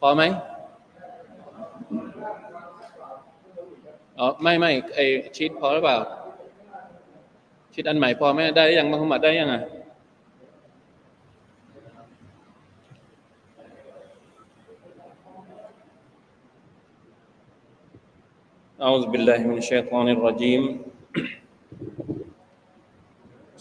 พอไหมอ๋อไม่ไม่ไอชีตพอหรือเปล่า ชีตอันใหม่พอไหมได้ยังมุฮัมมัดได้ยังอ่ะ أعوذ بالله من الشيطان الرجيم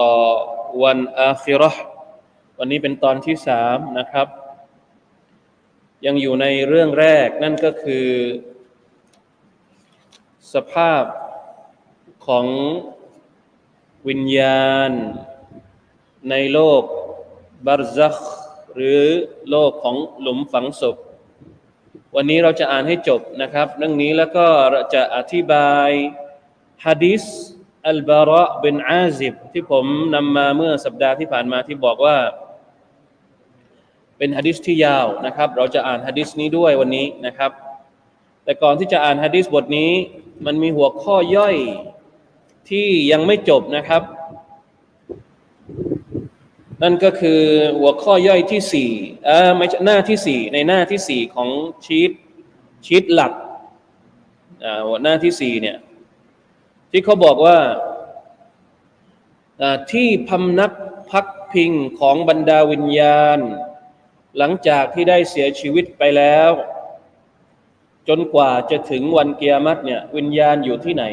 ต่อวันอาคิราะห์วันนี้เป็นตอนที่สามนะครับ ยังอยู่ในเรื่องแรกนั่นก็คือ สภาพของวิญญาณ ในโลกบารซักหรือโลกของหลุมฝังศพ วันนี้เราจะอ่านให้จบนะครับ เรื่องนี้แล้วก็จะอธิบายฮะดิษ อัลบาระบินอาซิบที่ผมนำมาเมื่อสัปดาห์ที่ผ่านมาที่บอกว่า เป็นฮะดิษที่ยาวนะครับ เราจะอ่านฮะดิษนี้ด้วยวันนี้นะครับ แต่ก่อนที่จะอ่านฮะดิษบทนี้ มันมีหัวข้อย่อยที่ยังไม่จบนะครับ นั่นก็คือหัวข้อย่อยที่สี่เออไม่หน้าที่สี่ในหน้าที่สี่ของชีตชีตหลักอ่าหน้าที่สี่เนี่ย ที่เขาบอกว่าที่พำนักพักพิงของบรรดาวิญญาณ หลังจากที่ได้เสียชีวิตไปแล้ว จนกว่าจะถึงวันเกียรติเนี่ยวิญญาณอยู่ที่ไหน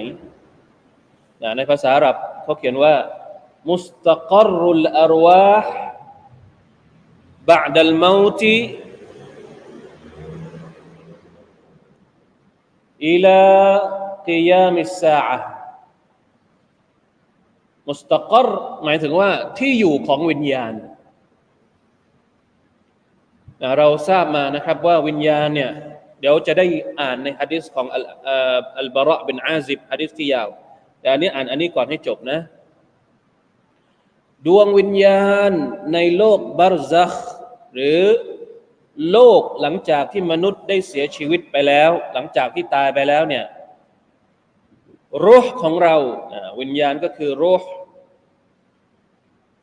ในภาษาอาหรับเขาเขียนว่า มุสตะกรุลอารวาห์ بعد الموت إلى قيام الساعة มุสตะกรหมายถึงว่าที่อยู่ของวิญญาณ เราทราบมานะครับว่าวิญญาณเนี่ยเดี๋ยวจะได้อ่านในฮะดิษของอัลบาระบินอาซิบฮะดิษที่ยาว แต่อันนี้อ่านอันนี้ก่อนให้จบนะ ดวงวิญญาณในโลกบารซักหรือโลกหลังจากที่มนุษย์ได้เสียชีวิตไปแล้ว หลังจากที่ตายไปแล้วเนี่ย รูห์ของเราวิญญาณก็คือรูห์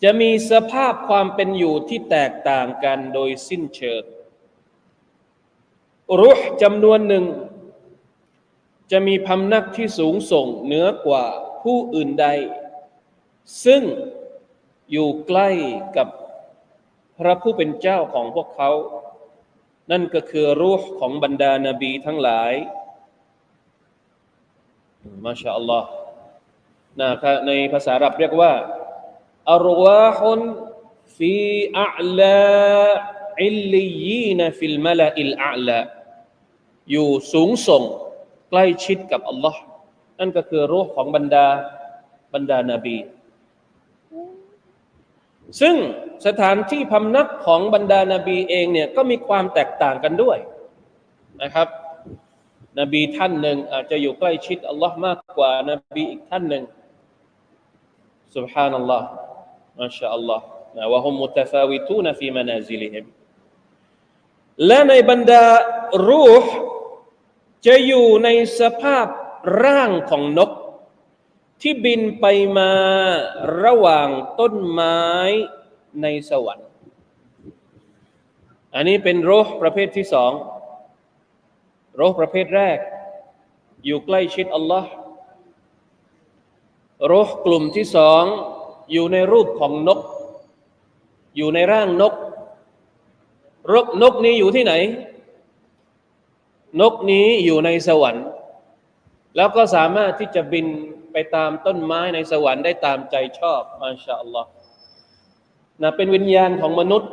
จะมีสภาพความเป็นอยู่ที่แตกต่างกันโดยสิ้นเชิงรูห์จำนวนหนึ่ง จะมีพำนักที่สูงส่งเหนือกว่าผู้อื่นใด ซึ่งอยู่ใกล้กับพระผู้เป็นเจ้าของพวกเขา นั่นก็คือรูห์ของบรรดานาบีทั้งหลาย ما شاء اللهนะในภาษาอาหรับเรียกว่าأرواح في أعلى عليين في الملأ الأعلىอยู่สูงส่งใกล้ชิดกับอัลลอฮ์นั่นก็คือรูห์ของบรรดาบรรดานาบี ซึ่งสถานที่พำนักของบรรดานาบีเองเนี่ยก็มีความแตกต่างกันด้วยนะครับ นบีท่านหนึ่งอาจจะอยู่ใกล้ชิดอัลลอฮ์มากกว่านบีอีกท่านหนึ่ง سبحان الله ما شاء الله وهم متفاوتون في منازلهم และในบรรดารูห์จะอยู่ในสภาพร่างของนก ที่บินไปมาระหว่างต้นไม้ในสวรรค์ อันนี้เป็นรูห์ประเภทที่สอง โรคประเภทแรก อยู่ใกล้ชิดอัลลอฮ์โรคกลุ่มที่สองอยู่ในรูปของนก อยู่ในร่างนกรกนกนี้อยู่ที่ไหน นกนี้อยู่ในสวรรค์ แล้วก็สามารถที่จะบินไปตามต้นไม้ในสวรรค์ได้ตามใจชอบมาชาอัลลอฮ์นะเป็นวิญญาณของมนุษย์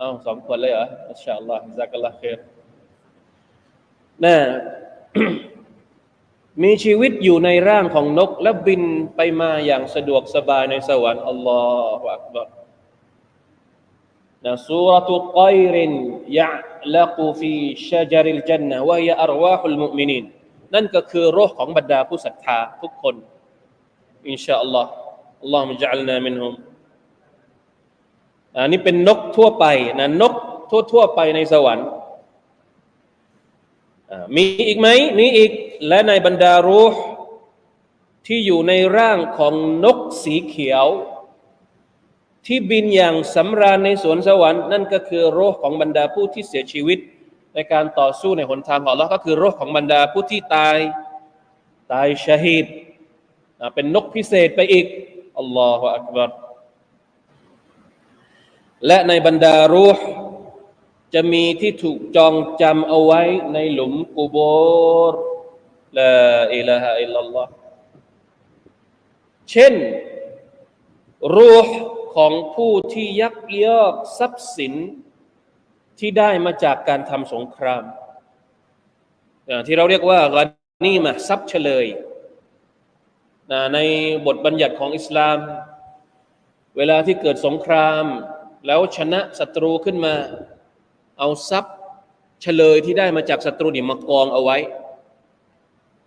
อ้าวสองคนเลยเหรอมาชาอัลลอฮ์ซักัลลอฮ์เคร นะมีชีวิตอยู่ในร่างของนก และบินไปมาอย่างสะดวกสบายในสวรรค์อัลลอฮฺอักบัรนะสุรตุกอยรินยะลักูฟีชจริลจันนะวะยะอรวาฮุลมุมินินนั่นก็คือโรคของบรรดาผู้ศรัทธาทุกคนอินชาอัลลอฮ์อัลลอฮฺมุจัลนามินฮุมอันนี้เป็นนกทั่วไปนะนกทั่วๆไปในสวรรค์ มีอีกไหมมีอีกและในบรรดารูห์ที่อยู่ในร่างของนกสีเขียว ที่บินอย่างสำราญในสวนสวรรค์นั่นก็คือโรคของบรรดาผู้ที่เสียชีวิต ในการต่อสู้ในหนทางของเราก็คือโรคของบรรดาผู้ที่ตายตายชาฮิดเป็นนกพิเศษไปอีกอัลลอฮฺอักบารและในบรรดารูห์ จะมีที่ถูกจองจำเอาไว้ในหลุมกูโบรลาอิลาฮะอิลลัลลอฮเช่น รูหของผู้ที่ยักยอกทรัพย์สินที่ได้มาจากการทำสงคราม ที่เราเรียกว่ากานี่มาทรัพย์เฉลย ในบทบัญญัติของอิสลาม เวลาที่เกิดสงคราม แล้วชนะศัตรูขึ้นมา เอาทรัพย์เฉลยที่ได้มาจากศัตรูนี่มากองเอาไว้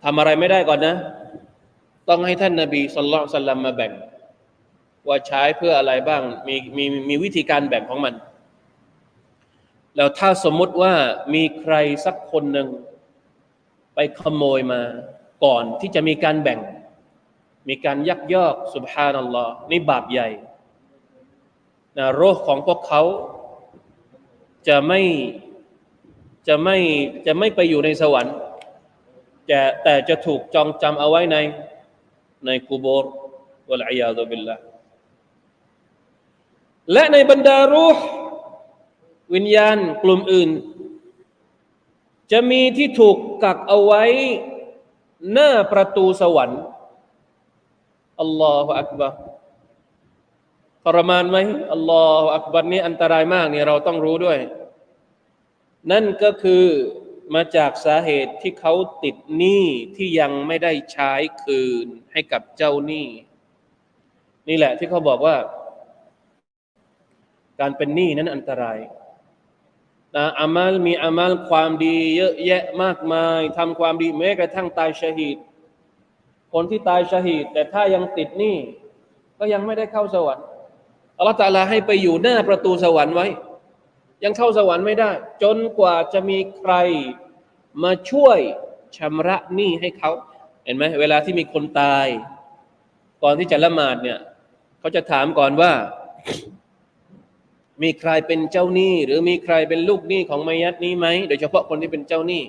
ทำอะไรไม่ได้ก่อนนะ ต้องให้ท่านนาบีสุลต่านลัมมาแบ่ง ว่าใช้เพื่ออะไรบ้างมีมีมีวิธีการแบ่งของมัน แล้วถ้าสมมุติว่ามีใครสักคนหนึ่งไปขโมยมาก่อนที่จะมีการแบ่ง มีการยักยอกสุบฮานัลลอฮ์นี่บาปใหญ่นะโรคของพวกเขา จะไม่จะไม่จะไม่ไปอยู่ในสวรรค์แต่แต่จะถูกจองจำเอาไว้ในในกูโบร์วะลัยาตุบิลละและในบรรดารูห์วิญญาณกลุ่มอื่น จะมีที่ถูกกักเอาไว้หน้าประตูสวรรค์อัลลอฮฺอักบาทรมานไหมอัลลอฮฺอักบัรนี่อันตรายมากเนี่ยเราต้องรู้ด้วย นั่นก็คือมาจากสาเหตุที่เขาติดหนี้ที่ยังไม่ได้ใช้คืนให้กับเจ้าหนี้ นี่แหละที่เขาบอกว่า การเป็นหนี้นั้นอันตรายนะอามัลมีอามัลความดีเยอะแยะมากมายทำความดีแม้กระทั่งตายชาฮิดคนที่ตายชาฮิดแต่ถ้ายังติดหนี้ก็ยังไม่ได้เข้าสวรรค์อัลลอฮฺตาลาให้ไปอยู่หน้าประตูสวรรค์ไว้ ยังเข้าสวรรค์ไม่ได้ จนกว่าจะมีใครมาช่วยชำระหนี้ให้เขาเห็นไหมเวลาที่มีคนตาย ก่อนที่จะละหมาดเนี่ยเขาจะถามก่อนว่า มีใครเป็นเจ้าหนี้ หรือมีใครเป็นลูกหนี้ของมายัดนี้ไหมโดยเฉพาะคนที่เป็นเจ้าหนี้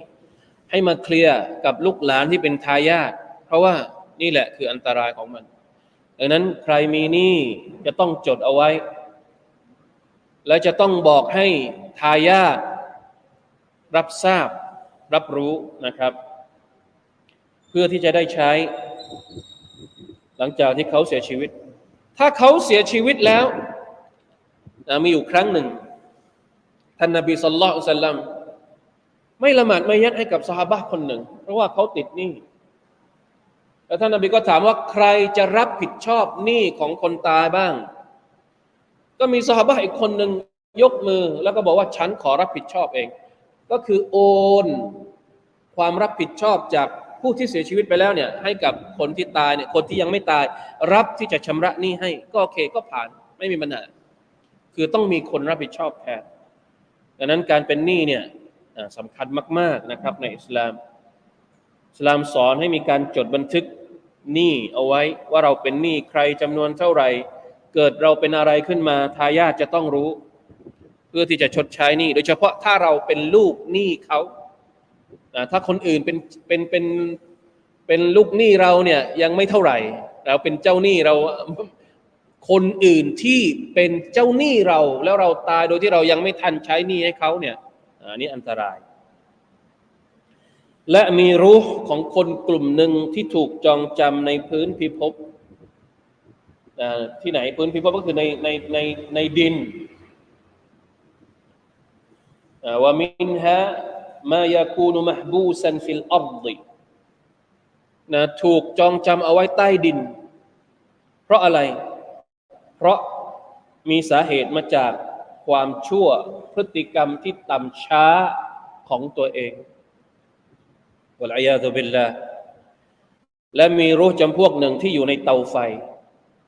ให้มาเคลียร์กับลูกหลานที่เป็นทายาทเพราะว่านี่แหละคืออันตรายของมันดังนั้นใครมีหนี้จะต้องจดเอาไว้ และจะต้องบอกให้ทายาทรับทราบรับรู้นะครับ เพื่อที่จะได้ใช้ หลังจากที่เขาเสียชีวิต ถ้าเขาเสียชีวิตแล้วมีอยู่ครั้งหนึ่งท่านนบีสุลต่านสัลลัมไม่ละหมาดไม่ยัดให้กับสหบะคนหนึ่ง เพราะว่าเขาติดหนี้แล้วท่านนบีก็ถามว่าใครจะรับผิดชอบหนี้ของคนตายบ้าง ก็มีสหบะอีกคนหนึ่งยกมือแล้วก็บอกว่าฉันขอรับผิดชอบเอง ก็คือโอนความรับผิดชอบจากผู้ที่เสียชีวิตไปแล้วเนี่ยให้กับคนที่ตายเนี่ยคนที่ยังไม่ตาย รับที่จะชำระหนี้ให้ ก็โอเคก็ผ่านไม่มีปัญหาคือต้องมีคนรับผิดชอบแทนดังนั้นการเป็นหนี้เนี่ยสำคัญมาก ๆนะครับในอิสลามอิสลามสอนให้มีการจดบันทึกหนี้เอาไว้ว่าเราเป็นหนี้ใครจำนวนเท่าไหร่ เกิดเราเป็นอะไรขึ้นมาทายาทจะต้องรู้ เพื่อที่จะชดใช้หนี้โดยเฉพาะถ้าเราเป็นลูกหนี้เขาถ้าคนอื่นเป็นเป็นเป็นเป็นลูกหนี้เราเนี่ยยังไม่เท่าไหร่ เราเป็นเจ้าหนี้เราคนอื่นที่เป็นเจ้าหนี้เราแล้วเราตายโดยที่เรายังไม่ทันใช้หนี้ให้เขาเนี่ยอันนี้อันตราย และมีรูห์ของคนกลุ่มหนึ่งที่ถูกจองจำในพื้นพิภพ ที่ไหนพื้นพิภพก็คือในในในในดินอ่าว่าمنها ما يكون محبوسا في الأرضนะถูกจองจำเอาไว้ใต้ดิน เพราะอะไร เพราะมีสาเหตุมาจากความชั่วพฤติกรรมที่ต่ำช้าของตัวเองวะลัยยาตุบิลลาห์และมีรูห์จำพวกหนึ่งที่อยู่ในเตาไฟ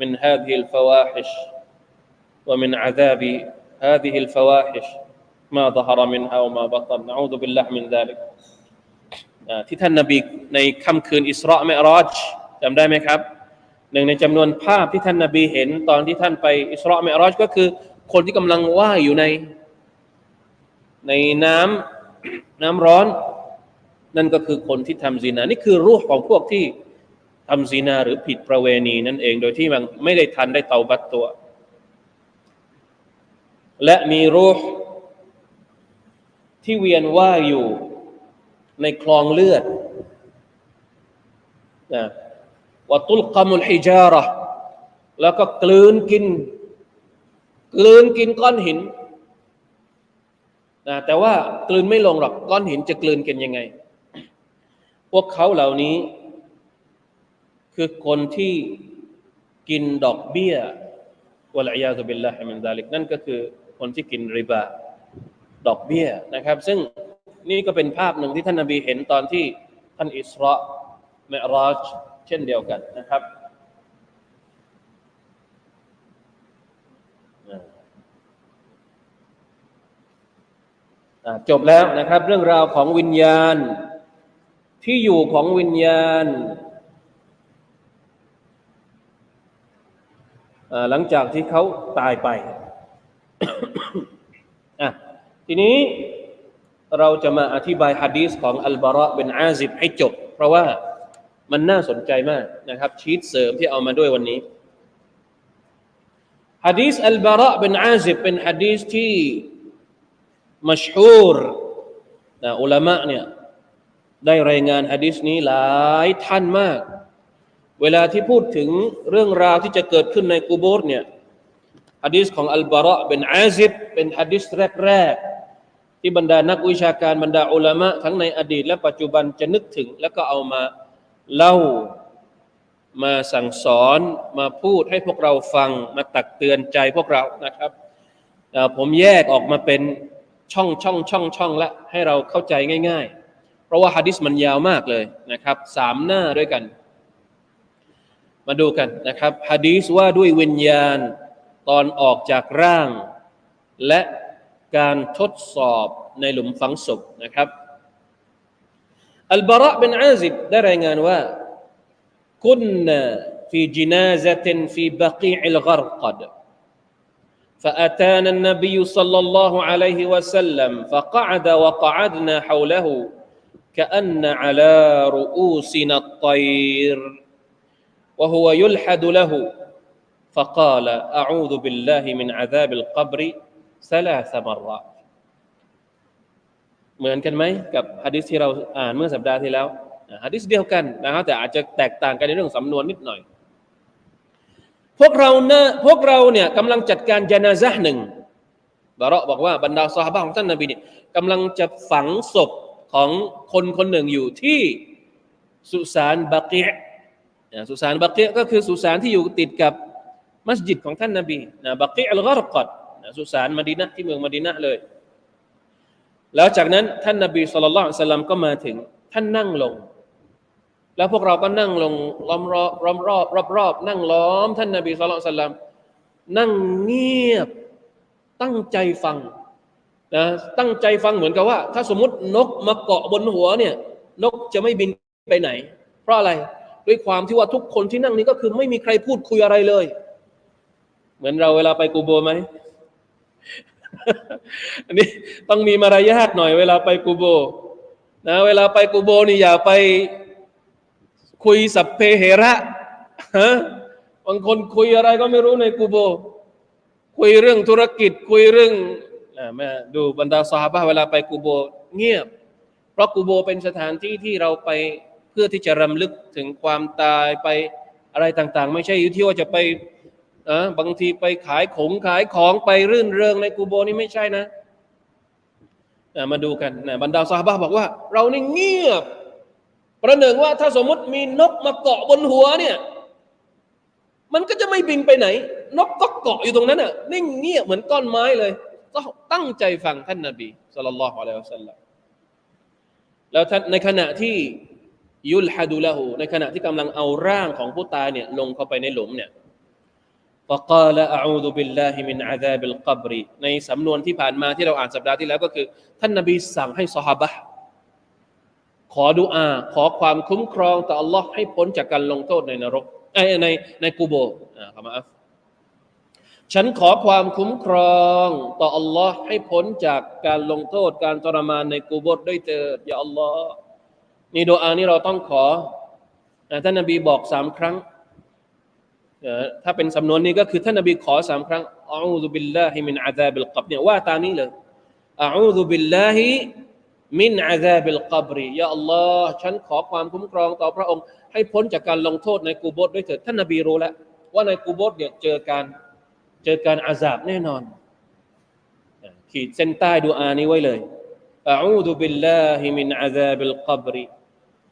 من هذه الفواحش ومن عذاب هذه الفواحش ما ظهر منها وما بطن نعوذ بالله من ذلك ที่ท่านนบีในค่ำคืนอิสราเมรอจจำได้ไหมครับ หนึ่งในจำนวนภาพที่ท่านนาบีเห็นตอนที่ท่านไปอิสราเมรอจก็คือ คนที่กำลังว่ายอยู่ใน ในน้ำน้ำร้อน นั่นก็คือคนที่ทำซีนา นี่คือรูปของพวกที่ ทำซีนาหรือผิดประเวณีนั่นเอง โดยที่มันไม่ได้ทันได้เตาบัตตัว และมีรูปที่เวียนว่ายอยู่ในคลองเลือดนะวตุลกามุลฮิจาระแล้วก็กลืนกิน กลืนกินก้อนหินนะแต่ว่ากลืนไม่ลงหรอกก้อนหินจะกลืนกันยังไง พวกเขาเหล่านี้ คือคนที่กินดอกเบี้ยวะลัยาตุบิลลาฮิมินซาลิกนั่นก็คือคนที่กินริบาดอกเบี้ยนะครับ ซึ่งนี่ก็เป็นภาพหนึ่งที่ท่านนบีเห็นตอนที่ท่านอิสราเมรอจเช่นเดียวกันนะครับจบแล้วนะครับ เรื่องราวของวิญญาณที่อยู่ของวิญญาณ หลังจากที่เขาตายไปทีนี้เราจะมาอธิบายฮะดีษของอัลบาระเป็นอาซิบให้จบ เพราะว่ามันน่าสนใจมากนะครับ ชีตเสริมที่เอามาด้วยวันนี้ฮะดีษอัลบาระเป็นอาซิบเป็นฮะดีษที่มัชฮูรนะอุลามะเนี่ยได้รายงานฮะดีษนี้หลายท่านมาก เวลาที่พูดถึงเรื่องราวที่จะเกิดขึ้นในกูโบร์เนี่ยฮะดีษของอัลบาระเป็นอาซิบเป็นฮะดีษแรกๆที่บรรดานักวิชาการบรรดาอุลามะทั้งในอดีต และปัจจุบันจะนึกถึง แล้วก็เอามาเล่ามาสั่งสอนมาพูดให้พวกเราฟังมาตักเตือนใจพวกเรานะครับผมแยกออกมาเป็นช่องช่องช่องช่องละให้เราเข้าใจง่าย ๆ เพราะว่าฮะดิษมันยาวมากเลยนะครับสามหน้าด้วยกัน มาดูกันนะครับฮะดีษว่าด้วยวิญญาณตอนออกจากร่าง และการทดสอบในหลุมฝังศพนะครับอัลบาระเป็นอาซิบได้รายงานว่าคุนฟีจินาซะตินฟีบักีอิลกรกัด فأتانا النبي صلى الله عليه وسلم فقعد وقعدنا حوله كأن على رؤوسنا الطير وهو يلحد له فقال أعوذ بالله من عذاب القبر ثلاث مرات เหมือนกันไหมกับฮะดิษที่เราอ่านเมื่อสัปดาห์ที่แล้วฮะดิษเดียวกันนะครับแต่อาจจะแตกต่างกันในเรื่องสำนวนนิดหน่อย พวกเราเนะพวกเราเนี่ยกำลังจัดการจนาซะหนึ่งบาระบอกว่าบรรดาสหายของท่านนบีเนี่ยกำลังจะฝังศพของคนคนหนึ่งอยู่ที่สุสานบักี สุสานบักีก็คือสุสานที่อยู่ติดกับมัสยิดของท่านนบีนะบักีอัลกอรกัดสุสานมดีนะที่เมืองมดีนะเลย แล้วจากนั้นท่านนาบีสุลต่านสัลลัมก็มาถึงท่านนั่งลง แล้วพวกเราก็นั่งลงล้อมรอบรอบรอบรอบรอบนั่งล้อม ท่านนาบีสุลต่านสัลลัมนั่งเงียบตั้งใจฟังนะตั้งใจฟังเหมือนกับว่า ถ้าสมมตินกมาเกาะบนหัวเนี่ย นกจะไม่บินไปไหน เพราะอะไร ด้วยความที่ว่าทุกคนที่นั่งนี้ก็คือไม่มีใครพูดคุยอะไรเลย เหมือนเราเวลาไปกูโบไหมอันนี้ต้องมีมารยาทหน่อยเวลาไปกูโบนะเวลาไปกูโบนี่อย่าไปคุยสัพเพเหระฮะบางคนคุยอะไรก็ไม่รู้ในกูโบ คุยเรื่องธุรกิจคุยเรื่องแม่ดูบรรดาสหายเวลาไปกูโบ เงียบ เพราะกูโบเป็นสถานที่ที่เราไป พื่อที่จะรำลึกถึงความตายไปอะไรต่างๆ ไม่ใช่อยู่ที่ว่าจะไปเออบางทีไปขายของขายของไปรื่นเริงในกูโบนี่ไม่ใช่นะอะมาดูกันนะบรรดาสหายบอกว่า เรานี่เงียบ ประหนึ่งว่าถ้าสมมติมีนกมาเกาะบนหัวเนี่ย มันก็จะไม่บินไปไหน นกก็เกาะอยู่ตรงนั้นน่ะนิ่งเงียบเหมือนก้อนไม้เลยก็ตั้งใจฟังท่านนบีสุลต่านละฮ์อะลัยฮิวสัลลัมแล้วท่านในขณะที่ ยุลฮะดูละหูในขณะที่กำลังเอาร่างของผู้ตายเนี่ยลงเข้าไปในหลุมเนี่ย فقال أعوذ بالله من عذاب القبر ในสำนวนที่ผ่านมาที่เราอ่านสัปดาห์ที่แล้วก็คือ ท่านนบีสั่งให้สหฮาบะขอดุอา ขอความคุ้มครองต่อ Allah ให้พ้นจากการลงโทษในนรกในในกูโบอ่าขอมาอัฟฉันขอความคุ้มครองต่อ Allah ให้พ้นจากการลงโทษการทรมานในกูโบด้วยเถิดอย่า Allah นี่ดุอานี่เราต้องขอท่านนบีบอกสามครั้งถ้าเป็นสำนวนนี้ก็คือท่านนบีขอสามครั้งأعوذ بالله من عذاب القبر เนี่ยว่าตามนี้เลยأعوذ بالله من عذاب القبر يا اللهฉันขอความคุ้มครองต่อพระองค์ ให้พ้นจากการลงโทษในกูโบร์ด้วยเถิดท่านนบีรู้แล้วว่าในกูโบร์เนี่ยเจอการเจอการ عذابแน่นอน ขีดเส้นใต้ดูอานี้ไว้เลยأعوذ بالله من عذاب القبر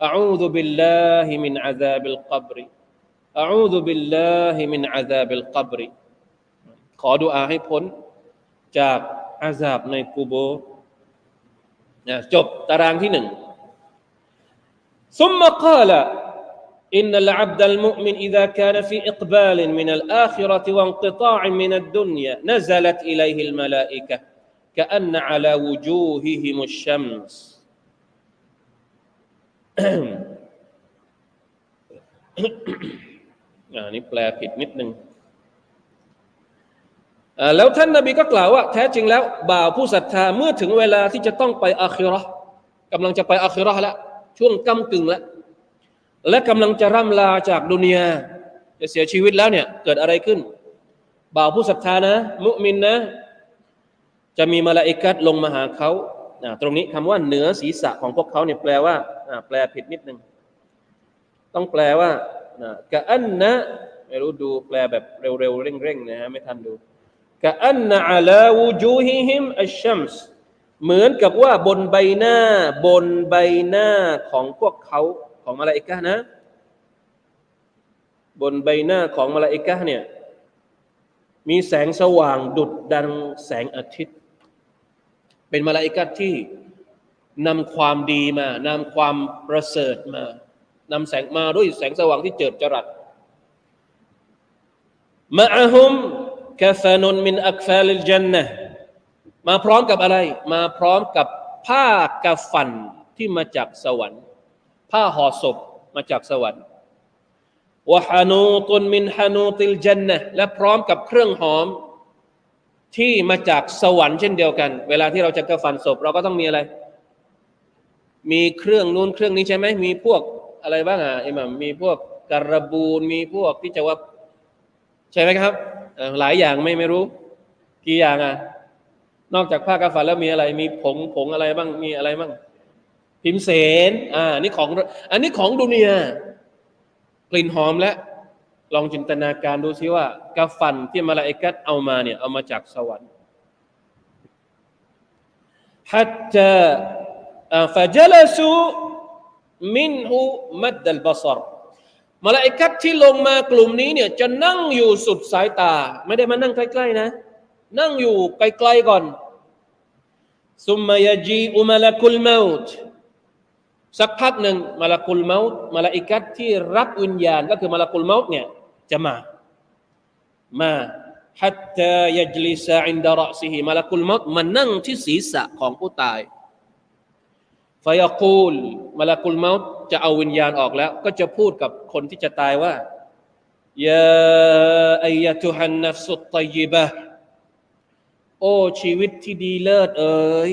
อาอูซุบิลลาฮิมินอาซาบิลกับรี أعوذ بالله من عذاب القبر ขอดุอาให้พ้นจากอาซาบในกูโบนะจบตารางที่หนึ่ง ثم قال إن العبد المؤمن إذا كان في إقبال من الآخرة وانقطاع من الدنيا نزلت إليه الملائكة كأن على وجوههم الشمس อันนี้แปลผิดนิดนึงแล้วท่านนาบีก็กล่าวว่า แท้จริงแล้ว บ่าวผู้ศรัทธาเมื่อถึงเวลาที่จะต้องไปอาคิราะห์กำลังจะไปอาคิราะห์แล้วช่วงกำกึ่งแล้วและกำลังจะร่ำลาจากดุนยาจะเสียชีวิตแล้วเนี่ย เกิดอะไรขึ้น บ่าวผู้ศรัทธานะ มุมินนะ จะมีมาลาอิกัดลงมาหาเขา ตรงนี้คำว่าเหนือศีรษะของพวกเขาเนี่ยแปลว่าแปลผิดนิดนึง ต้องแปลว่ากะอันนะไม่รู้ดูแปลแบบเร็วๆเร่งๆนะฮะไม่ทันดูกะอันนะอาลาวูจูฮิฮิมอัชชัมส์เหมือนกับว่าบนใบหน้า บนใบหน้าของพวกเขาของมาลาอิกะนะ บนใบหน้าของมาลาอิกะเนี่ยมีแสงสว่างดุดดังแสงอาทิตย์ เป็นมาลาอิกะที่นำความดีมานำความประเสริฐมานำแสงมาด้วยแสงสว่างที่เจิดจรัสมาอะฮุมกาฟานุนมินอักฟาลิลจันนะมาพร้อมกับอะไร มาพร้อมกับผ้ากาฟันที่มาจากสวรรค์ ผ้าห่อศพมาจากสวรรค์วะฮานูตุนมินฮานูติลจันนะและพร้อมกับเครื่องหอม ที่มาจากสวรรค์เช่นเดียวกัน เวลาที่เราจะกาฟันศพ เราก็ต้องมีอะไร มีเครื่องนู้นเครื่องนี้ใช่ไหมมีพวกอะไรบ้างอะอิหมัมมีพวกการบูนมีพวกที่จะว่าใช่ไหมครับหลายอย่างไม่ไม่รู้ กี่อย่างอะนอกจากผ้ากาฝาแล้วมีอะไร มีผงผงอะไรบ้างมีอะไรบ้างพิมเสนอ่านี่ของอันนี้ของดุนียกลิ่นหอมและ ลองจินตนาการดูซิว่ากาฟันที่มาลาอิกัดเอามาเนี่ยเอามาจากสวรรค์ฮัตจาฟะจลสูมินหูมัดดัลบาซรมาลาอิกัดที่ลงมากลุ่มนี้เนี่ยจะนั่งอยู่สุดสายตา ไม่ได้มานั่งใกล้ๆนะ นั่งอยู่ไกลๆก่อนซุมมายจีอุมาลาคุลมาตสักพักหนึ่งมาลาคุลมาตมาลาอิกัดที่รับวิญญาณ ก็คือملك الموت เนี่ย จะมา มา حتى يجلس عند رأسه ملك الموت มานั่งที่ศีรษะของผู้ตายفيقول ملك الموت จะเอาวิญญาณออกแล้ว ก็จะพูดกับคนที่จะตายว่าيا أيتها النفس الطيبةโอ้ชีวิตที่ดีเลิศเอ๋ย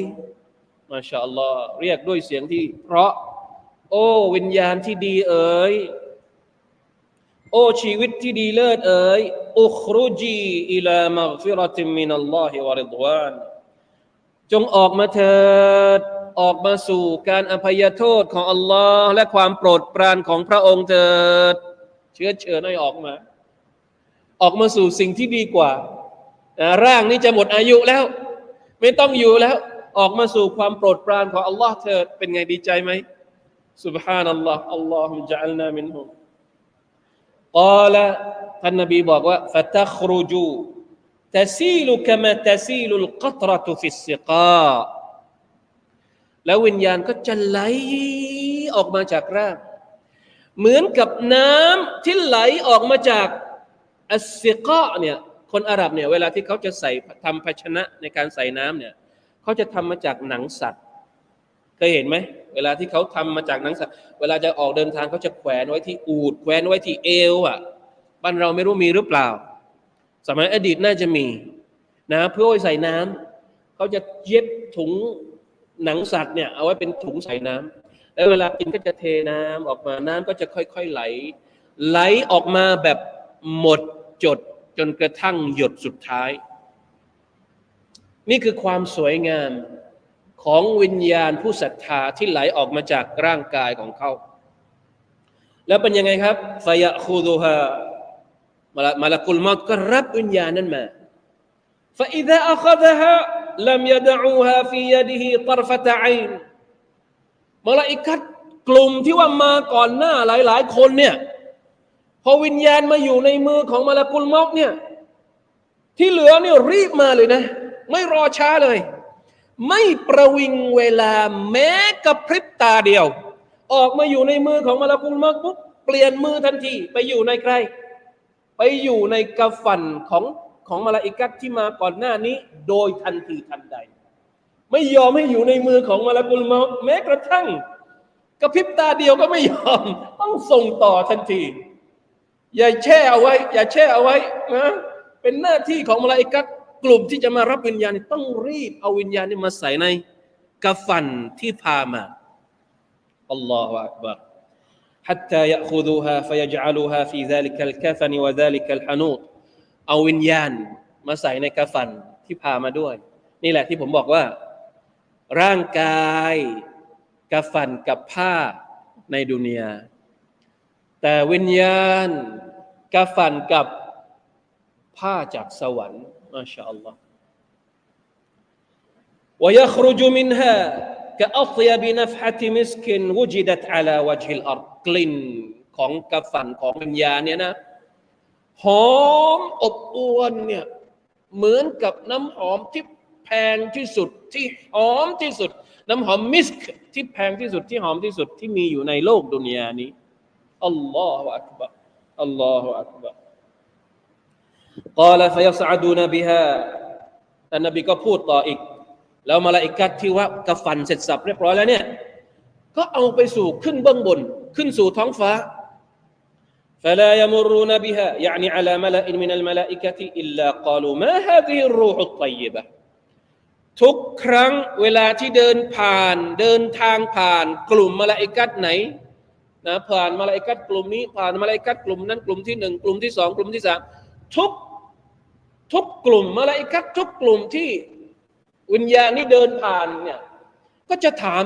มาชาอัลลอฮ์เรียกด้วยเสียงที่ เพราะ โอ้วิญญาณที่ดีเอ๋ย โอ้ชีวิตที่ดีเลิศเอ๋ยอุครุจีอิลามักฟิรติมินัลลอฮิวะริดวาน จงออกมาเถิด ออกมาสู่การอภัยโทษของอัลลอฮ์และความโปรดปรานของพระองค์เถิด เชื้อเชิญให้ออกมา ออกมาสู่สิ่งที่ดีกว่า ร่างนี้จะหมดอายุแล้ว ไม่ต้องอยู่แล้ว ออกมาสู่ความโปรดปรานของอัลลอฮ์เถิด เป็นไงดีใจไหม سبحان الله اللهم اجعلنا منهم กาละท่านนบีบอกว่าฟัตครูจูตซีลุคมาตซีลุลกัตรตุฟิสิกาแล้ววิญญาณก็จะไหลออกมาจากร่าง เหมือนกับน้ำที่ไหลออกมาจากอัสซิกาเนี่ยคนอาหรับเนี่ยเวลาที่เขาจะใส่ทำภาชนะในการใส่น้ำเนี่ยเขาจะทำมาจากหนังสัตว์เคยเห็นไหม เวลาที่เขาทำมาจากหนังสัตว์เวลาจะออกเดินทางเขาจะแขวนไว้ที่อูดแขวนไว้ที่เอวอะบ้านเราไม่รู้มีหรือเปล่า สมัยอดีตน่าจะมีนะเพื่อไว้ใส่น้ำเขาจะเย็บถุงหนังสัตว์เนี่ยเอาไว้เป็นถุงใส่น้ำแล้วเวลากินก็จะเทน้ำออกมาน้ำก็จะค่อยๆไหล ไหลออกมาแบบหมดจดจนกระทั่งหยดสุดท้าย นี่คือความสวยงาม ของวิญญาณผู้ศรัทธาที่ไหลออกมาจากร่างกายของเขา แล้วเป็นยังไงครับฟยะคูดูฮามาลกุลมอตก็รับวิญญาณนั้นมา فإذا أخذها لم يدعوها في يده طرفة عين มาลาอิกัดกลุ่มที่ว่ามาก่อนหน้าหลาย ๆ คนเนี่ยพอวิญญาณมาอยู่ในมือของมาลากุลมอกเนี่ยที่เหลือเนี่ยรีบมาเลยนะ ไม่รอช้าเลย ไม่ประวิงเวลาแม้กระพริบตาเดียว ออกมาอยู่ในมือของมาลากุลมอกปุ๊บเปลี่ยนมือทันทีไปอยู่ในใคร ไปอยู่ในกระฝันของของมาลาอิกัดที่มาก่อนหน้านี้ โดยทันทีทันใด ไม่ยอมให้อยู่ในมือของมาลากุลมาแม้กระทั่งกระพริบตาเดียวก็ไม่ยอม ต้องส่งต่อทันที อย่าแช่เอาไว้ อย่าแช่เอาไว้นะเป็นหน้าที่ของมาลาอิกัด กลุ่มที่จะมารับวิญญาณต้องรีบเอาวิญญาณนี้มาใส่ในกระฝันที่พามาอัลลอฮฺอักบาร حتى يأخذوها فيجعلوها في ذلك الكفن وذلك الحنوط เอาวิญญาณมาใส่ในกระฝันที่พามาด้วย นี่แหละที่ผมบอกว่า ร่างกายกระฝันกับผ้าในดุนยาแต่วิญญาณกระฝันกับผ้าจากสวรรค์ มาชาอัลลอฮ์ ويخرج منها كأطيب نفحة مسك وجدت على وجه الأرض กลิ่นของกระฝันของวิญญาณเนี่ยนะ หอมอบอวนเนี่ยเหมือนกับน้ำหอมที่แพงที่สุดที่หอมที่สุด น้ำหอมมิสก์ที่แพงที่สุดที่หอมที่สุดที่มีอยู่ในโลกดุนยานี้อัลลอฮฺอักบะอัลลอฮฺอักบะ قال فيصعدون بها แต่นบีก็พูดต่ออีก แล้วมาลาอิกัดที่ว่ากระฟันเสร็จสับเรียบร้อยแล้วเนี่ย ก็เอาไปสู่ขึ้นเบื้องบน ขึ้นสู่ท้องฟ้า فلا يمرون بها يعني على ملأ من الملائكة إلا قالوا ما هذه الروح الطيبة ทุกครั้งเวลาที่เดินผ่านเดินทางผ่านกลุ่มมาลาอิกัดไหนนะผ่านมาลาอิกัดกลุ่มนี้ ผ่านมาลาอิกัดกลุ่มนั้นกลุ่มที่หนึ่งกลุ่มที่สองกลุ่มที่สามทุก ทุกกลุ่มมาลาอิกัดทุกกลุ่มที่วิญญาณนี้เดินผ่านเนี่ยก็จะถาม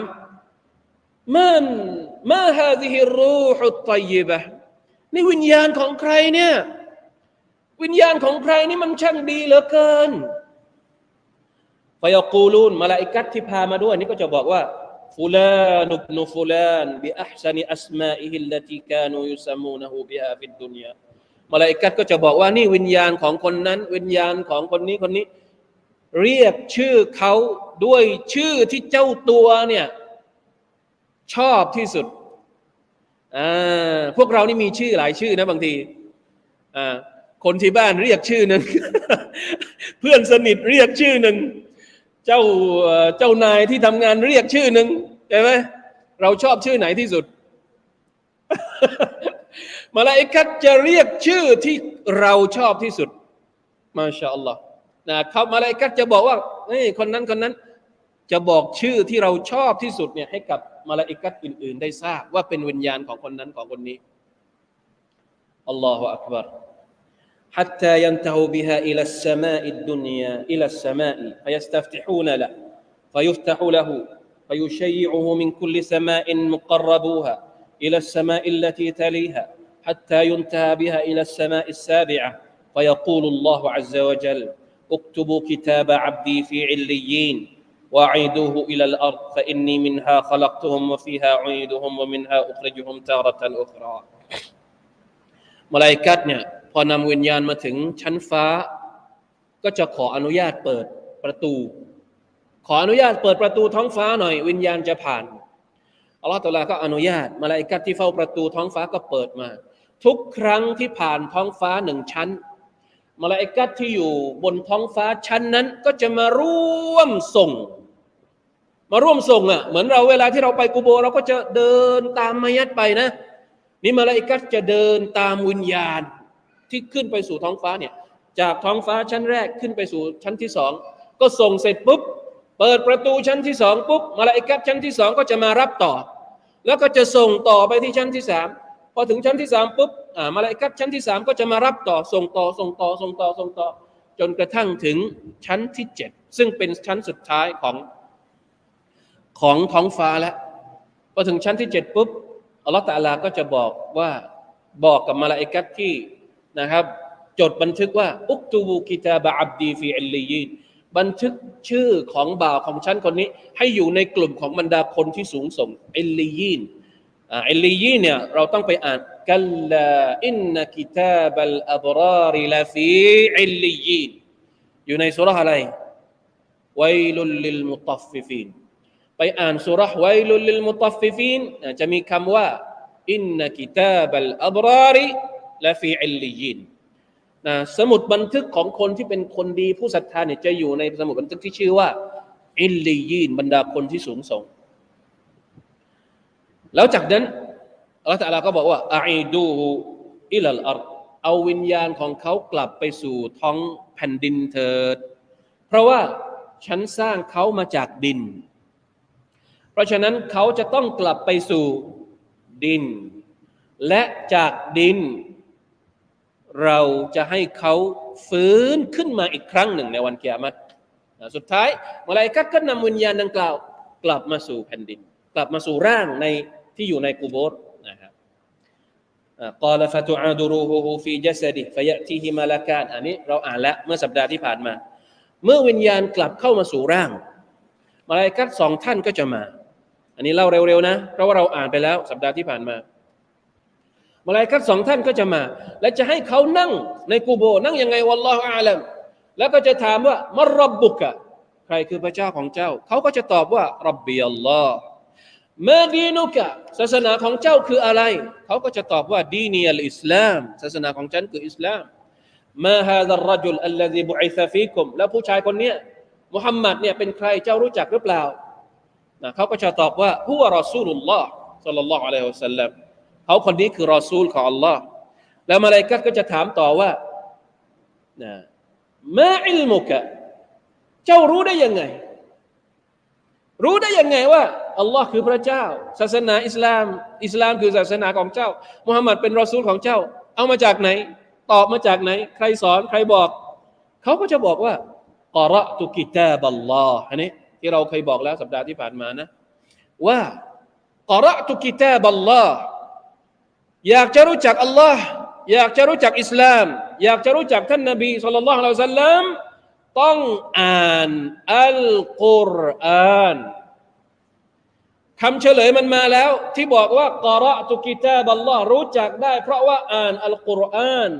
ว่า ما هذه الروح الطيبةนี่วิญญาณของใครเนี่ยวิญญาณของใครนี่มันช่างดีเหลือเกินฟยกูลูนมาลาอิกัดที่พามาด้วยนี่ก็จะบอกว่าฟุลานุบนุฟุลานบิอัพซันิอัสมาอิฮิลลติกานูยุสมูนะฮูบิฮาฟิดดุนยา มาลาอิกัดก็จะบอกว่านี่วิญญาณของคนนั้น วิญญาณของคนนี้คนนี้ เรียกชื่อเขาด้วยชื่อที่เจ้าตัวเนี่ยชอบที่สุดอ่าพวกเรานี่มีชื่อหลายชื่อนะบางทีอ่าคนที่บ้านเรียกชื่อหนึ่งเพื่อนสนิทเรียกชื่อหนึ่งเจ้าเจ้านายที่ทำงานเรียกชื่อหนึ่งใช่ไหมเราชอบชื่อไหนที่สุด มาลาอิกัดจะเรียกชื่อที่เราชอบที่สุด มาชาอัลลอฮ์นะเขามาลาอิกัดจะบอกว่าเฮ้ยคนนั้นคนนั้น จะบอกชื่อที่เราชอบที่สุดเนี่ยให้กับมาลาอิกัดอื่น ๆ ได้ทราบว่าเป็นวิญญาณของคนนั้นของคนนี้อัลลอฮฺอักบาร حتى ينتهوا بها إلى السماء الدنيا إلى السماء فيستفتحون له فيفتح له فيشيعه من كل سماء مقربوها إلى السماء التي تليها حتى ينتهى بها إلى السماء السابعة فيقول الله عز وجل اكتبوا كتاب عبدي في عليين وأعيدوه إلى الأرض فإني منها خلقتهم وفيها أعيدهم ومنها أخرجهم تارة أخرى มาลายกัดเนี่ยพอนำวิญญาณมาถึงชั้นฟ้า ก็จะขออนุญาตเปิดประตู ขออนุญาตเปิดประตูท้องฟ้าหน่อย วิญญาณจะผ่านอัลลอฮฺตะลาก็อนุญาตมาลายกัดที่เฝ้าประตูท้องฟ้าก็เปิดมา ทุกครั้งที่ผ่านท้องฟ้าหนึ่งชั้นมาลายกัดที่อยู่บนท้องฟ้าชั้นนั้น ก็จะมาร่วมส่ง มาร่วมส่งอะเหมือนเราเวลาที่เราไปกูโบเราก็จะเดินตามมายัดไปนะ นี่มาลาอิกัสจะเดินตามวิญญาณที่ขึ้นไปสู่ท้องฟ้าเนี่ยจากท้องฟ้าชั้นแรกขึ้นไปสู่ชั้นที่สองก็ส่งเสร็จปุ๊บเปิดประตูชั้นที่สองปุ๊บมาลาอิกัตชั้นที่สองก็จะมารับต่อ แล้วก็จะส่งต่อไปที่ชั้นที่สาม อถึงชั้นที่สามปุ๊บอ่ามาลาอิกัตชั้นที่สามก็จะมารับต่อส่งต่อส่งต่อส่งต่อส่งต่อ จนกระทั่งถึงชั้นที่เจ็ดซึ่งเป็นชั้นสุดท้ายของของท้องฟ้าแล้วพอถึงชั้นที่เจ็ดปุ๊บอัลลอฮฺตะลาก็จะบอกว่าบอกกับมาลาอิกัตที่นะครับ จดบันทึกว่าاكتبوا كتاب عبدي في عليينบันทึกชื่อของบ่าวของฉันคนนี้ ให้อยู่ในกลุ่มของบรรดาคนที่สูงส่งعليين عليين เนี่ยเราต้องไปอ่านكلا إن كتاب الأبرار لفي عليينอยู่ในสุราะห์อะไรไวลุลลิลมุตัฟฟิฟีนไปอ่านสุรษไวลุลลิลมุตัฟฟิฟีนจะมีคำว่าإن كتاب الأبرار لفي عليينนะสมุดบันทึกของคนที่เป็นคนดีผู้ศรัทธาเนี่ยจะอยู่ในสมุดบันทึกที่ชื่อว่าอิลลียินบรรดาคนที่สูงส่ง แล้วจากนั้นอัลลอฮฺตะอาก็บอกว่าอาดูอิลลอัรเอาวิญญาณของเขากลับไปสู่ท้องแผ่นดินเถิด เพราะว่าฉันสร้างเขามาจากดิน เพราะฉะนั้นเขาจะต้องกลับไปสู่ดิน และจากดิน เราจะให้เขาฟื้นขึ้นมาอีกครั้งหนึ่งในวันเกียรติสุดท้ายมาลายกัก็นำวิญญาณดังกล่าว กลับมาสู่แผ่นดิน กลับมาสู่ร่างใน ที่อยู่ในกูโบสนะครับกล่าวฟะตุอาดูรูฮูฟีจัสดิฟยะทีฮิมาลาการอันนี้เราอ่านแล้วเมื่อสัปดาห์ที่ผ่านมา เมื่อวิญญาณกลับเข้ามาสู่ร่าง มาลายกัดสองท่านก็จะมา อันนี้เล่าเร็วๆนะ เพราะว่าเราอ่านไปแล้วสัปดาห์ที่ผ่านมา มาลายกัดสองท่านก็จะมา และจะให้เขานั่งในกูโบ นั่งยังไงวัลลอฮฺอาลัมแล้วก็จะถามว่ามารบบุกะใครคือพระเจ้าของเจ้า เขาก็จะตอบว่ารับบีอัลลอฮ์ มาดีนุกะศาสนาของเจ้าคืออะไร เขาก็จะตอบว่าดีนีอัลอิสลามศาสนาของฉันคืออิสลามมาฮาดะรจุลอัลลซีบุอิซฟีกุมแล้วผู้ชายคนเนี้ยมุฮัมมัดเนี่ยเป็นใครเจ้ารู้จักหรือเปล่านะเขาก็จะตอบว่าฮุวรอซูลุลลอฮ์สัลลัลลอฮุอะลัยฮิวสัลลัมเขาคนนี้คือรอซูลของอัลลอฮ์แล้วมาลายกัตก็จะถามต่อว่านะมาอิลมุกะเจ้ารู้ได้ยังไง รู้ได้ยังไงว่า อัลลอฮ์คือพระเจ้า ศาสนาอิสลาม อิสลามคือศาสนาของเจ้ามุฮัมมัดเป็นรอซูลของเจ้า เอามาจากไหน ตอบมาจากไหน ใครสอนใครบอก เขาก็จะบอกว่ากอระตุกิตาบัลลอฮ์อันนี้ที่เราเคยบอกแล้วสัปดาห์ที่ผ่านมานะ ว่ากอระตุกิตาบัลลอฮ์อยากจะรู้จักอัลลอฮ์อยากจะรู้จักอิสลาม อยากจะรู้จักท่านนบีสุลต่านละฮ์อัลสัลลัมต้องอ่านอัลกุรอาน คำเฉลยมันมาแล้ว ที่บอกว่ากอระตุกิตาบัลลอฮ์รู้จักได้ เพราะว่าอ่านอัลกุรอาน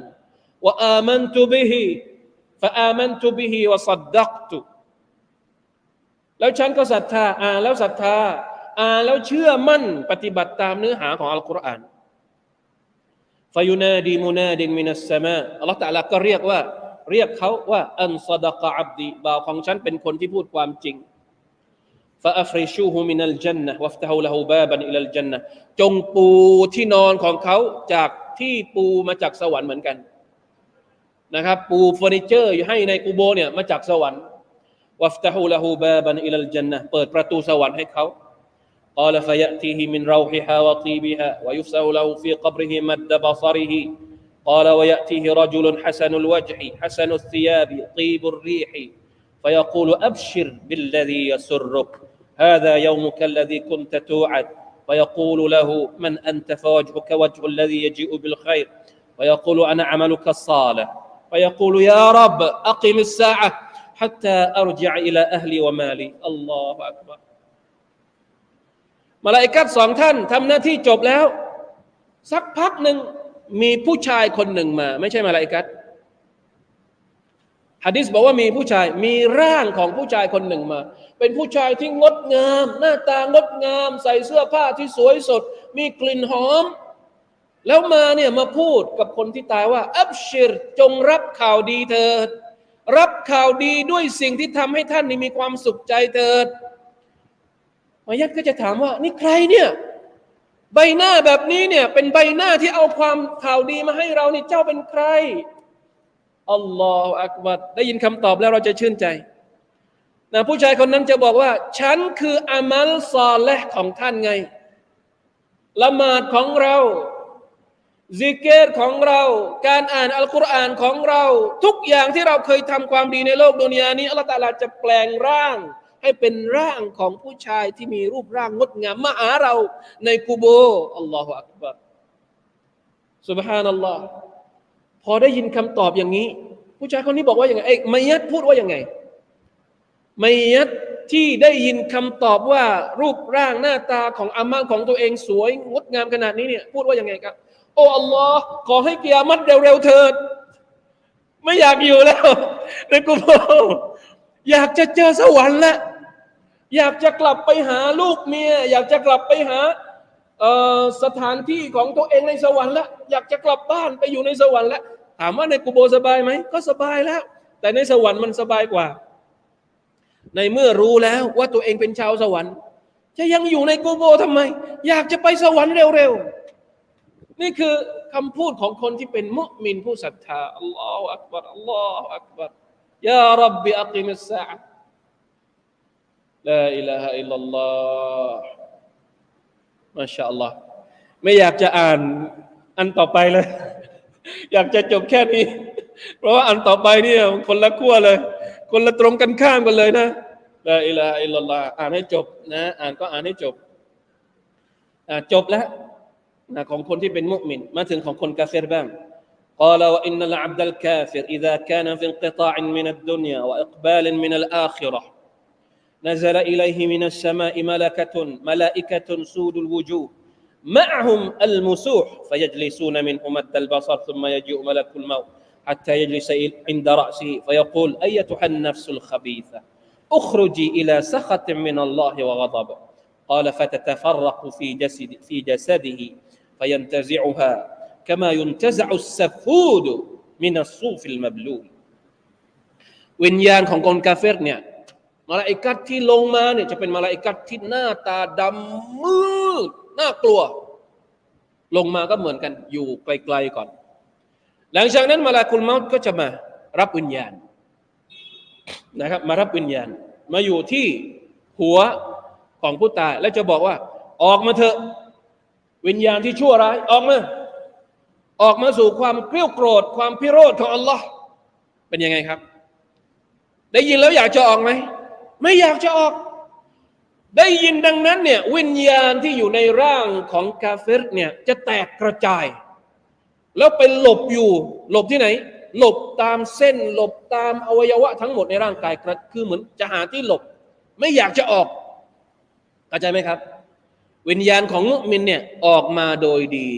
ว่าآمنت به فآمنت به وصدقت แล้วฉันก็ศรัทธาอ่านแล้วศรัทธาอ่านแล้วเชื่อมั่นปฏิบัติตามเนื้อหาของอัลกุรอานفينادي مناد من السماء อัลลอฮฺตะลาก็เรียกว่า เรียกเขาว่า أن صدق عبدي บ่าวของฉันเป็นคนที่พูดความจริง فأفرشوه من الجنة وافتحوا له بابا إلى الجنة จงปูที่นอนของเขาจากที่ปูมาจากสวรรค์เหมือนกันนะครับ ปูเฟอร์นิเจอร์ให้ในกูโบเนี่ยมาจากสวรรค์วัฟตะฮูละฮูบาบันอิลัลจันนะเปิดประตูสวรรค์ให้เขา قال فيأتيه من روحها وطيبها ويفسح له في قبره مد بصره قال ويأتيه رجل حسن الوجه حسن الثياب طيب الريح فيقول أبشر بالذي يسرك هذا يومك الذي كنت توعد فيقول له من أنت فوجهك وجه الذي يجيء بالخير ويقول أنا عملك الصالح فيقول يا رب أقم الساعة حتى أرجع إلى أهلي ومالي الله أكبر มาลาอิกัดสองท่านทำหน้าที่จบแล้ว สักพักหนึ่งมีผู้ชายคนหนึ่งมา ไม่ใช่มาลาอิกัด ฮะดิษบอกว่ามีผู้ชายมีร่างของผู้ชายคนหนึ่งมา เป็นผู้ชายที่งดงาม หน้าตางดงาม ใส่เสื้อผ้าที่สวยสด มีกลิ่นหอม แล้วมาเนี่ยมาพูดกับคนที่ตายว่า อับชิรจงรับข่าวดีเถิด รับข่าวดีด้วยสิ่งที่ทำให้ท่านนี่มีความสุขใจเถิดมายัดก็จะถามว่า นี่ใครเนี่ยใบหน้าแบบนี้เนี่ยเป็นใบหน้าที่เอาความข่าวดีมาให้เรานี่เจ้าเป็นใคร อัลลอฮฺอักบัดได้ยินคำตอบแล้วเราจะชื่นใจนะผู้ชายคนนั้นจะบอกว่า ฉันคืออามัลซอลและของท่านไง ละหมาดของเราซิกเกตของเรา การอ่านอัลกุรอานของเรา ทุกอย่างที่เราเคยทำความดีในโลกดุนยานี้อัลลอฮฺตาลาจะแปลงร่าง ให้เป็นร่างของผู้ชายที่มีรูปร่างงดงามมาหาเราในกูโบอัลลอฮฺอักบัรสุบฮานัลล อฮ์พอได้ยินคำตอบอย่างนี้ ผู้ชายคนนี้บอกว่าอย่างไงเอ้มัยยัดพูดว่าอย่างไงมัยยัดที่ได้ยินคำตอบว่ารูปร่างหน้าตาของอามัลของตัวเองสวยงดงามขนาดนี้เนี่ยพูดว่าอย่างไงครับ โอ้อัลลอฮ์ขอให้เกียรมัดเร็วๆเถิด ไม่อยากอยู่แล้วในกูโบอยากจะเจอสวรรค์แล้วอยากจะกลับไปหาลูกเมีย อยากจะกลับไปหาสถานที่ของตัวเองในสวรรค์แล้วอยากจะกลับบ้านไปอยู่ในสวรรค์แล้ว ถามว่าในกูโบสบายไหมก็สบายแล้ว แต่ในสวรรค์มันสบายกว่า ในเมื่อรู้แล้วว่าตัวเองเป็นชาวสวรรค์ จะยังอยู่ในกูโบทำไม อยากจะไปสวรรค์เร็วๆนี่คือคำพูดของคนที่เป็นมุมินผู้ศรัทธาอัลลอฮฺอักบัรอัลลอฮฺอักบัรيا رب أقم الساعة لا إله إلا الله ما شاء الله ไม่อยากจะอ่านอันต่อไปเลย อยากจะจบแค่นี้ เพราะว่าอันต่อไปเนี่ยคนละขั้วเลย คนละตรงกันข้ามกันเลยนะลาอิลาฮะอิลลัลลอฮ์อ่านให้จบนะ อ่านก็อ่านให้จบอ่าจบแล้วนะของคนที่เป็นมุสลิมมาถึงของคนกาเฟรบ้าง قال وإن العبد الكافر إذا كان في انقطاع من الدنيا وإقبال من الآخرة نزل إليه من السماء ملكة ملائكة سود الوجوه معهم المسوح فيجلسون منه مد البصر ثم يجيء ملك الموت حتى يجلس عند رأسه فيقول أيتها النفس الخبيثة اخرجي إلى سخط من الله وغضب قال فتتفرق في جسد في جسده فينتزعها كما ينتزع السفود من الصوف المبلول วิญญาณของคนกาเฟรเนี่ยมาลาอิกัดที่ลงมาเนี่ยจะเป็นมาลาอิกัดที่หน้าตาดำมืด น่ากลัว ลงมาก็เหมือนกันอยู่ไกลๆก่อน หลังจากนั้นมาลาคุลเมาตก็จะมารับวิญญาณนะครับ มารับวิญญาณ มาอยู่ที่หัวของผู้ตาย แล้วจะบอกว่า ออกมาเถอะวิญญาณที่ชั่วร้ายออกมาออกมาสู่ความเกลียกโกรธ ความพิโรธของอัลลอฮ์เป็นยังไงครับ ได้ยินแล้วอยากจะออกไหม ไม่อยากจะออก ได้ยินดังนั้นเนี่ยวิญญาณที่อยู่ในร่างของกาเฟรเนี่ยจะแตกกระจาย แล้วไปหลบอยู่ หลบที่ไหน หลบตามเส้น หลบตามอวัยวะทั้งหมดในร่างกายคือเหมือนจะหาที่หลบ ไม่อยากจะออกเข้าใจไหมครับ วิญญาณของมุมินเนี่ยออกมาโดยดี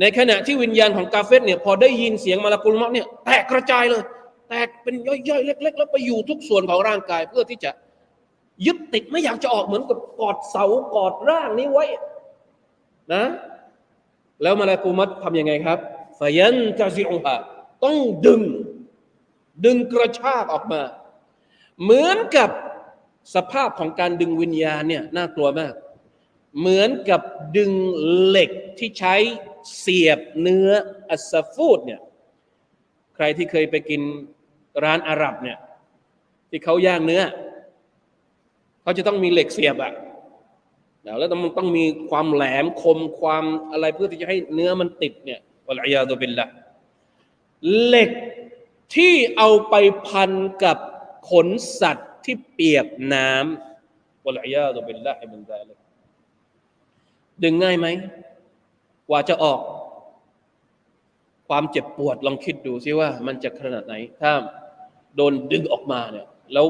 ในขณะที่วิญญาณของกาเฟรเนี่ยพอได้ยินเสียงมาลากุลมะเนี่ยแตกกระจายเลย แตกเป็นย่อยๆเล็ก ๆ แล้วไปอยู่ทุกส่วนของร่างกายเพื่อที่จะ ยึดติดไม่อยากจะออกเหมือนกับกอดเสากอดร่างนี้ไว้ นะ แล้วมาลากุมัตทำยังไงครับฟยันจะซิอุฮะต้องดึง ดึงกระชากออกมา เหมือนกับสภาพของการดึงวิญญาณเนี่ยน่ากลัวมาก เหมือนกับดึงเหล็กที่ใช้เสียบเนื้ออัสฟูดเนี่ย ใครที่เคยไปกินร้านอาหรับเนี่ย ที่เขาย่างเนื้อ เขาจะต้องมีเหล็กเสียบอะแล้วต้องต้องมีความแหลมคมความอะไรเพื่อที่จะให้เนื้อมันติดเนี่ยวลัยยาตุบิลละเหล็กที่เอาไปพันกับขนสัตว์ที่เปียกน้ำวลัยยาตุบิลละให้มันได้เลยดึงง่ายไหมกว่าจะออก ความเจ็บปวดลองคิดดูซิว่ามันจะขนาดไหน ถ้าโดนดึงออกมาเนี่ย แล้ว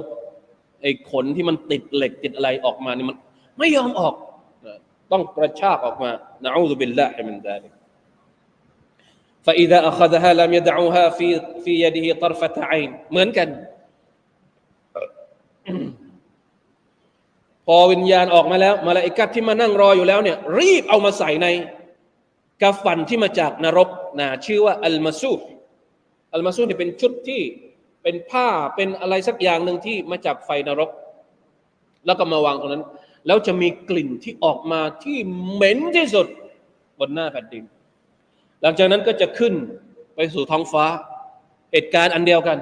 ไอ้ขนที่มันติดเหล็กติดอะไรออกมานี่มันไม่ยอมออก ต้องกระชากออกมานะอูซุบิลลาฮิมินซาลิก فإذا أخذها لم يدعوها في في يده طرفة عين เหมือนกัน พอวิญญาณออกมาแล้วมาลาอิกัดที่มานั่งรออยู่แล้วเนี่ย รีบเอามาใส่ในกาฟันที่มาจากนรกนะชื่อว่าอัลมาซูอัลมาซูเนี่ยเป็นชุดที่ เป็นผ้าเป็นอะไรสักอย่างหนึ่งที่มาจากไฟนรก แล้วก็มาวางตรงนั้น แล้วจะมีกลิ่นที่ออกมาที่เหม็นที่สุดบนหน้าแผ่นดิน หลังจากนั้นก็จะขึ้นไปสู่ท้องฟ้า เหตุการณ์อันเดียวกัน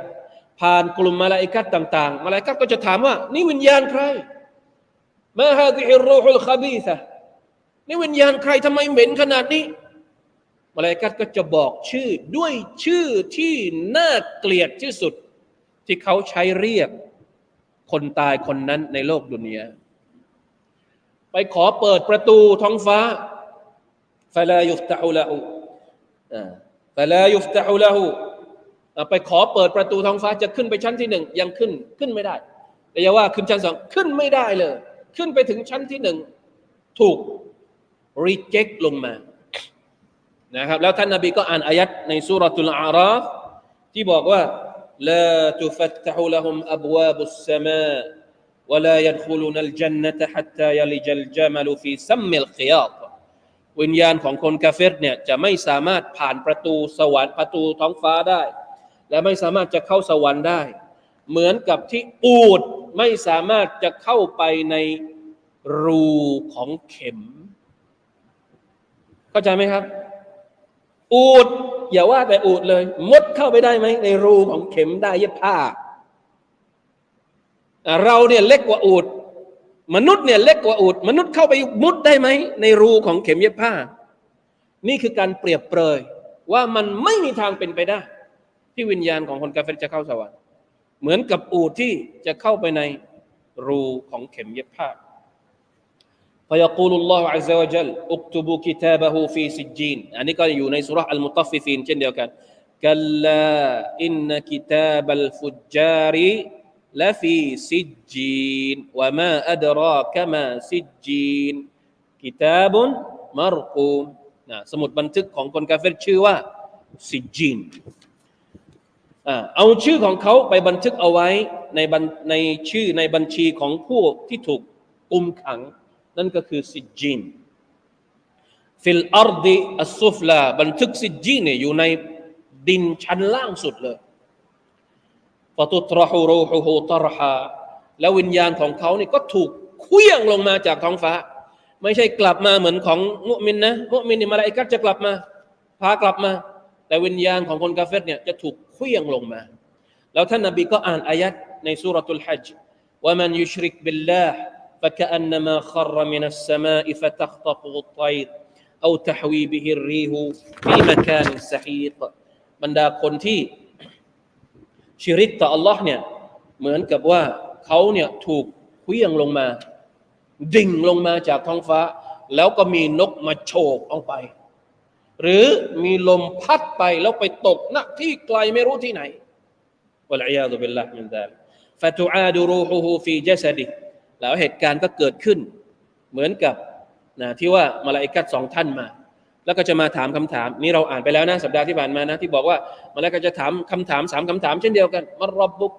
ผ่านกลุ่มมาลาอิกัดต่างๆ มาลาอิกัดก็จะถามว่า นี่วิญญาณใครما هذه الروح الخبيثة นี่วิญญาณใครทำไมเหม็นขนาดนี้มาลาอิกัดก็จะบอกชื่อด้วยชื่อที่น่าเกลียดที่สุด ที่เขาใช้เรียกคนตายคนนั้นในโลกดุนยาไปขอเปิดประตูท้องฟ้าฟลายุฟตะฮุละหูฟลายุฟตะฮุละหูไปขอเปิดประตูท้องฟ้าจะขึ้นไปชั้นที่หนึ่งยังขึ้นขึ้นไม่ได้แต่อย่าว่าขึ้นชั้นสองขึ้นไม่ได้เลย ขึ้นไปถึงชั้นที่หนึ่งถูก reject ลงมานะครับแล้วท่านนบีก็อ่านอายัดในสุรตุลอาราฟที่บอกว่า لا تفتح لهم أبواب السماء ولا يدخلون الجنة حتى يلج الجمل في سم الخياط วิญญาณของคนกาเฟรเนี่ยจะไม่สามารถผ่านประตูสวรรค์ประตูท้องฟ้าได้ และไม่สามารถจะเข้าสวรรค์ได้ เหมือนกับที่อูดไม่สามารถจะเข้าไปในรูของเข็ม เข้าใจไหมครับ อูดอย่าว่าแต่อูดเลย มดเข้าไปได้ไหมในรูของเข็มได้เย็บผ้า เราเนี่ยเล็กกว่าอูดมนุษย์เนี่ยเล็กกว่าอูดมนุษย์เข้าไปมุดได้ไหมในรูของเข็มเย็บผ้า นี่คือการเปรียบเปรยว่ามันไม่มีทางเป็นไปได้ ที่วิญญาณของคนกาเฟรจะเข้าสวรรค์เหมือนกับอูดที่จะเข้าไปในรูของเข็มเย็บผ้า فيقول الله عز وجل اكتبوا كتابه في سجين อันนี้ก็อยู่ในสุราอัลมุตัฟฟิฟีนเช่นเดียวกัน كلا إن كتاب الفجار لفي سجين وما أدراك ما سجين كتاب مرقوم นะสมุดบันทึกของคนกาเฟรชื่อว่าซิจจีนเอาชื่อของเขาไปบันทึกเอาไว้ในในชื่อในบัญชีของผู้ที่ถูกกุมขัง นั่นก็คือซิจจีนفي الأرض السفلى บันทึกซิจจีนเนี่ยอยู่ในดินชั้นล่างสุดเลยفتطرح روحه طرحا แล้ววิญญาณของเขาเนี่ยก็ถูกเขวี้ยงลงมาจากท้องฟ้า ไม่ใช่กลับมาเหมือนของมุมินนะมุมินนี่มาลาอิกัดจะกลับมา พากลับมา แต่วิญญาณของคนกาเฟตเนี่ยจะถูกเคลื่องลงมา แล้วท่านนบีก็อ่านอายัดในสุรทูลฮัจว่ามันยุชริกบิลลาห์ فكأنما خر من السماء فتخطفه الطير أو تحوي به الريح في مكان سحيق บรรดาคนที่ชิริกต่อ Allah เนี่ยเหมือนกับว่าเขาเนี่ยถูกเคลื่องลงมา ดิ่งลงมาจากท้องฟ้า แล้วก็มีนกมาโฉบเอาไป หรือมีลมพัดไปแล้วไปตกณที่ไกลไม่รู้ที่ไหนวะลัยยาตุบิลลาฮ์มินซาลิกฟะตุอาดูรูฮูฮูฟีจัสดิ แล้วเหตุการณ์ก็เกิดขึ้น เหมือนกับนะที่ว่ามาลาอิกัดสองท่านมา แล้วก็จะมาถามคำถาม นี่เราอ่านไปแล้วนะสัปดาห์ที่ผ่านมานะที่บอกว่ามาลาอิกัดจะถามคำถามสามคำถาม เช่นเดียวกันมารบบุก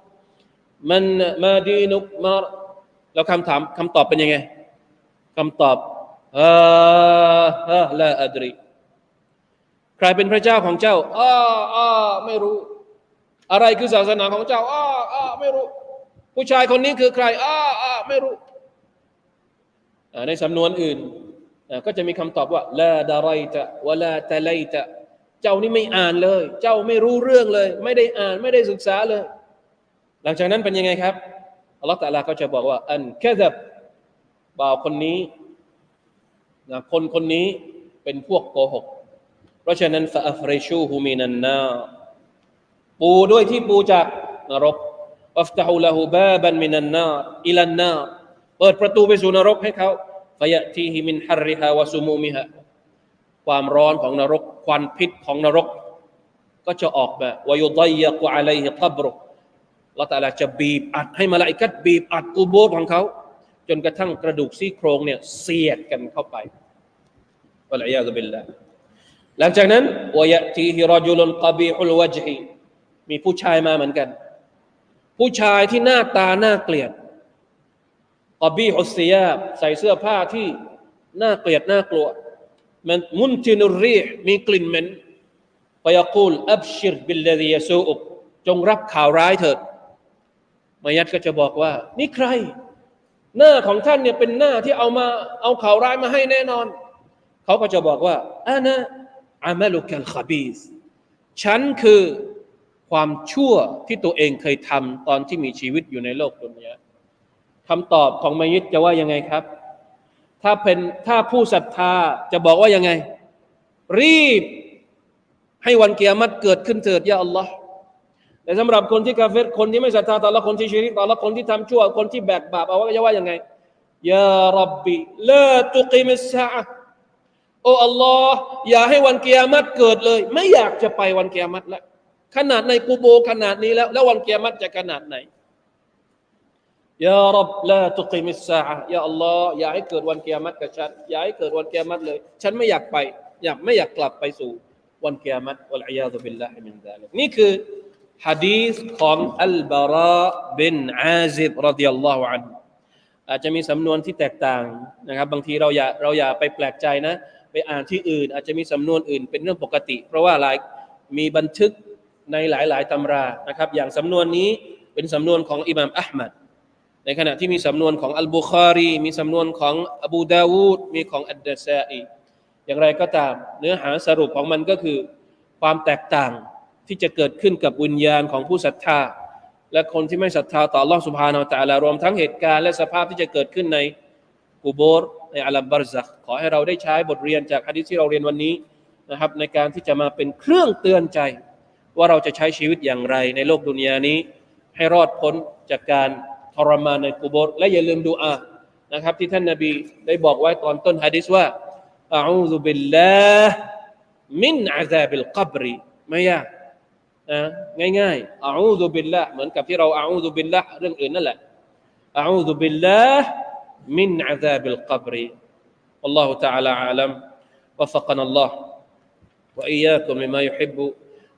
มันมาดีนุกมาแล้วคำถามคำตอบเป็นยังไงคำตอบเออเออละอัดรีใครเป็นพระเจ้าของเจ้าอ้าอ้าไม่รู้ อะไรคือศาสนาของเจ้าอ้าอ้าไม่รู้ ผู้ชายคนนี้คือใครอ้าอ้าไม่รู้ในสำนวนอื่นก็จะมีคำตอบว่าลาดารตะวลาตะไลตะเจ้านี่ไม่อ่านเลย เจ้าไม่รู้เรื่องเลย ไม่ได้อ่านไม่ได้ศึกษาเลย หลังจากนั้นเป็นยังไงครับอัลลอฮฺตะลาก็จะบอกว่า อันแค่แบบบ่าวคนนี้นะคนคนนี้เป็นพวกโกหก เพราะฉะนั้นفأفرشوه من النار ปูด้วยที่ปูจากนรก افتحوا له بابا من النار إلى النار เปิดประตูไปสู่นรกให้เขาفيأتيه من حرها وسمومها ความร้อนของนรก ควันพิษของนรก ก็จะออกมาวายุดัยยะกุอะลัยฮิกับรุละตาลาจะบีบอัดให้มาลาอิกัดบีบอัดกูโบของเขา จนกระทั่งกระดูกซี่โครงเนี่ยเสียดกันเข้าไปวะลัยยาซุบิลลาหลังจากนั้นวายะทีฮิรอจุลกบีฮุลวจฮีมีผู้ชายมาเหมือนกัน ผู้ชายที่หน้าตาน่าเกลียดกบีฮุสยาบใส่เสื้อผ้าที่น่าเกลียดน่ากลัวมันมุนตินุรีมีกลิ่นเหม็นไปยกูลอับชิรบิลลดียสูอุกจงรับข่าวร้ายเถิดมายัดก็จะบอกว่า นี่ใคร หน้าของท่านเนี่ยเป็นหน้าที่เอามาเอาข่าวร้ายมาให้แน่นอน เขาก็จะบอกว่าอานะอามัลุกัลขบีสฉันคือ ความชั่วที่ตัวเองเคยทำตอนที่มีชีวิตอยู่ในโลกดุนยาคำตอบของมายิดจะว่ายังไงครับ ถ้าเป็นถ้าผู้ศรัทธาจะบอกว่ายังไง รีบ ให้วันเกียรติเกิดขึ้นเถิดยาอัลลอฮ์แต่สำหรับคนที่กาเฟรคนที่ไม่ศรัทธาต่อละคนที่ชีริกต่อละคนที่ทำชั่ว คนที่แบกบาปเอาว่าจะว่ายังไงยารับบีลาตุกิมิสซาโอ้อัลลอฮ์อย่าให้วันเกียรติเกิดเลย ไม่อยากจะไปวันเกียรติแล้ว ขนาดในกูโบขนาดนี้แล้ว แล้ววันเกียรติจะขนาดไหนยารับลาตุกิมิสซาอย่าอัลลอฮ์อย่าให้เกิดวันเกียรติกับฉันอย่าให้เกิดวันเกียรติเลย ฉันไม่อยากไป อยากไม่อยากกลับไปสู่วันเกียรติวัลอียาตุบิลลาฮิมินซาลิกนี่คือฮะดีษของอัลบาราบินอาซิบรดิยัลลอฮุอันอาจจะมีสำนวนที่แตกต่างนะครับ บางทีเราอย่าเราอย่าไปแปลกใจนะ ไปอ่านที่อื่น อาจจะมีสำนวนอื่นเป็นเรื่องปกติ เพราะว่าหลายมีบันทึก ในหลายๆตำรานะครับ อย่างสำนวนนี้เป็นสำนวนของอิหม่ามอัลมัดในขณะที่มีสำนวนของอัลบุคารี มีสำนวนของอบูดาวูดมีของอัดดะซาอีอย่างไรก็ตามเนื้อหาสรุปของมันก็คือ ความแตกต่างที่จะเกิดขึ้นกับวิญญาณของผู้ศรัทธา และคนที่ไม่ศรัทธาต่อลอสุภานาตะลารวมทั้งเหตุการณ์และสภาพที่จะเกิดขึ้นในกูโบร์ในอัลบารซักขอให้เราได้ใช้บทเรียนจากฮะดิษที่เราเรียนวันนี้นะครับในการที่จะมาเป็นเครื่องเตือนใจ ว่าเราจะใช้ชีวิตอย่างไร ในโลกดุนยานี้ ให้รอดพ้นจากการทรมานในกูโบรและอย่าลืมดูอานะครับ ที่ท่านนาบีได้บอกไว้ตอนต้นฮะดิษว่าอาอูซุบิลลาห์มินอาซาบิลกับรีไม่ยากนะง่ายๆอาอูซุบิลละเหมือนกับที่เราอาอูซุบิลละเรื่องอื่นนั่นแหละอาอูซุบิลละมินอาซาบิลกับรี والله تعالى أعلم وفقنا الله وإياكم لما يحب